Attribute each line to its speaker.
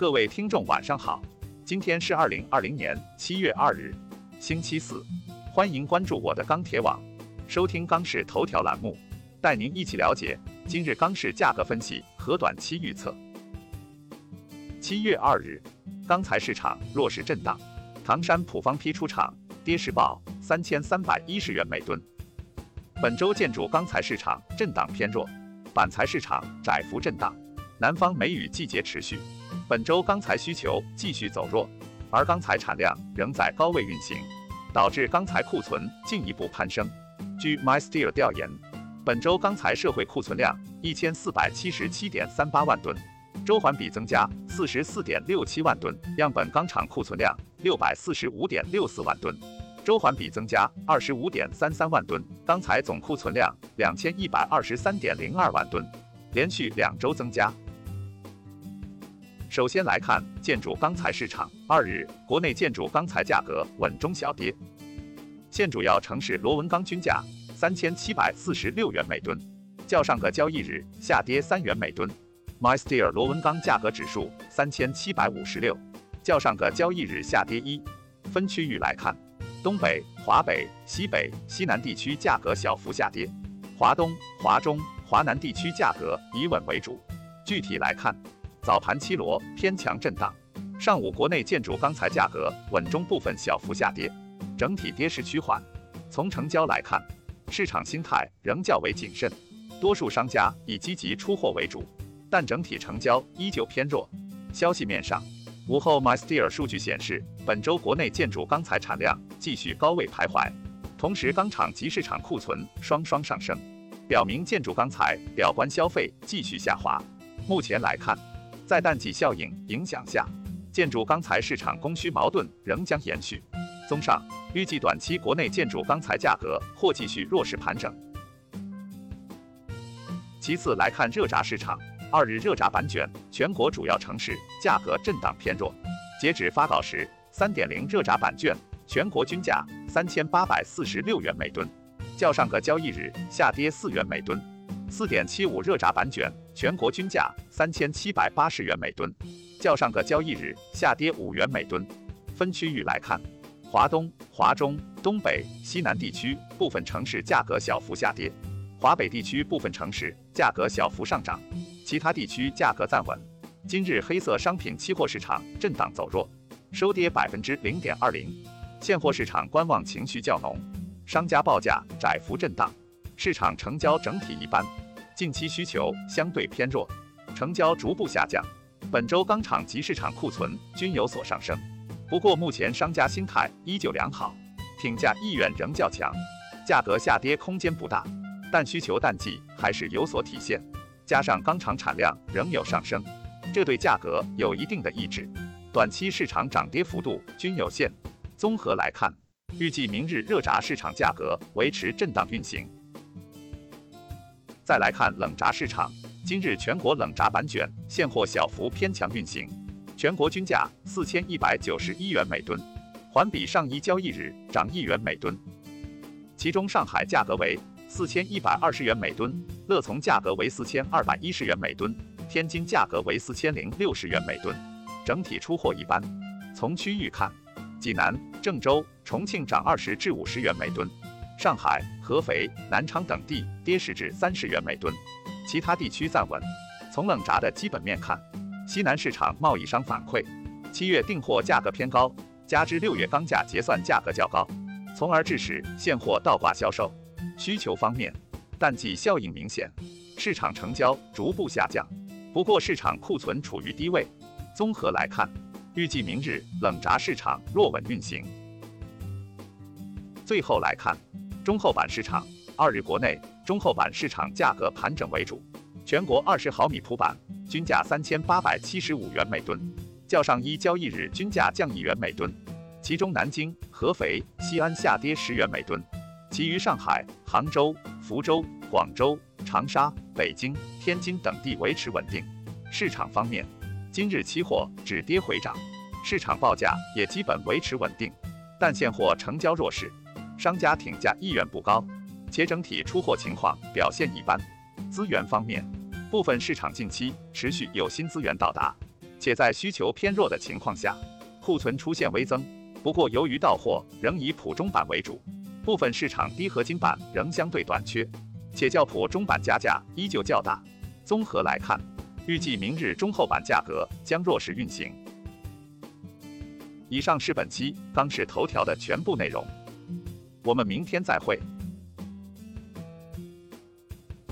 Speaker 1: 各位听众晚上好，今天是二零二零年七月二日，星期四，欢迎关注我的钢铁网，收听钢市头条栏目，带您一起了解今日钢市价格分析和短期预测。七月二日，钢材市场弱势震荡，唐山普方坯出厂跌势报三千三百一十元每吨。本周建筑钢材市场震荡偏弱，板材市场窄幅震荡。南方梅雨季节持续，本周钢材需求继续走弱，而钢材产量仍在高位运行，导致钢材库存进一步攀升。据 MySteel 调研，本周钢材社会库存量一千四百七十七点三八万吨，周环比增加四十四点六七万吨；样本钢厂库存量六百四十五点六四万吨，周环比增加二十五点三三万吨；钢材总库存量两千一百二十三点零二万吨，连续两周增加。首先来看建筑钢材市场，二日国内建筑钢材价格稳中小跌，现主要城市螺纹钢均价三千七百四十六元每吨，较上个交易日下跌三元每吨。MySteel 螺纹钢价格指数三千七百五十六，较上个交易日下跌一。分区域来看，东北、华北、西北、西南地区价格小幅下跌，华东、华中、华南地区价格以稳为主。具体来看。早盘七螺偏强震荡，上午国内建筑钢材价格稳中部分小幅下跌，整体跌势趋缓。从成交来看，市场心态仍较为谨慎，多数商家以积极出货为主，但整体成交依旧偏弱。消息面上，午后 MySteel 数据显示，本周国内建筑钢材产量继续高位徘徊，同时钢厂及市场库存双双上升，表明建筑钢材表观消费继续下滑。目前来看，在淡季效应影响下，建筑钢材市场供需矛盾仍将延续。综上，预计短期国内建筑钢材价格或继续弱势盘整。其次来看热轧市场，二日热轧板卷全国主要城市价格震荡偏弱。截止发稿时，三点零热轧板卷全国均价三千八百四十六元每吨，较上个交易日下跌四元每吨。四点七五热轧板卷全国均价三千七百八十元每吨，较上个交易日下跌五元每吨。分区域来看，华东、华中、东北、西南地区部分城市价格小幅下跌，华北地区部分城市价格小幅上涨，其他地区价格暂稳。今日黑色商品期货市场震荡走弱，收跌百分之零点二零，现货市场观望情绪较浓，商家报价窄幅震荡，市场成交整体一般。近期需求相对偏弱，成交逐步下降。本周钢厂及市场库存均有所上升，不过目前商家心态依旧良好，挺价意愿仍较强，价格下跌空间不大，但需求淡季还是有所体现。加上钢厂产量仍有上升，这对价格有一定的抑制。短期市场涨跌幅度均有限。综合来看，预计明日热轧市场价格维持震荡运行。再来看冷轧市场，今日全国冷轧板卷现货小幅偏强运行，全国均价四千一百九十一元每吨，环比上一交易日涨一元每吨。其中上海价格为四千一百二十元每吨，乐从价格为四千二百一十元每吨，天津价格为四千零六十元每吨。整体出货一般。从区域看，济南、郑州、重庆涨二十至五十元每吨。上海、合肥、南昌等地跌势至三十元每吨，其他地区暂稳。从冷轧的基本面看，西南市场贸易商反馈，七月订货价格偏高，加之六月钢价结算价格较高，从而致使现货倒挂销售。需求方面，淡季效应明显，市场成交逐步下降。不过市场库存处于低位。综合来看，预计明日冷轧市场弱稳运行。最后来看。中厚板市场，二日国内中厚板市场价格盘整为主，全国二十毫米普板均价三千八百七十五元每吨，较上一交易日均价降一元每吨。其中南京、合肥、西安下跌十元每吨，其余上海、杭州、福州、广州、长沙、北京、天津等地维持稳定。市场方面，今日期货止跌回涨，市场报价也基本维持稳定，但现货成交弱势。商家挺价意愿不高，且整体出货情况表现一般。资源方面，部分市场近期持续有新资源到达，且在需求偏弱的情况下，库存出现微增。不过，由于到货仍以普中版为主，部分市场低合金版仍相对短缺，且较普中版加价依旧较大。综合来看，预计明日中厚版价格将弱势运行。以上是本期钢市头条的全部内容，我们明天再会。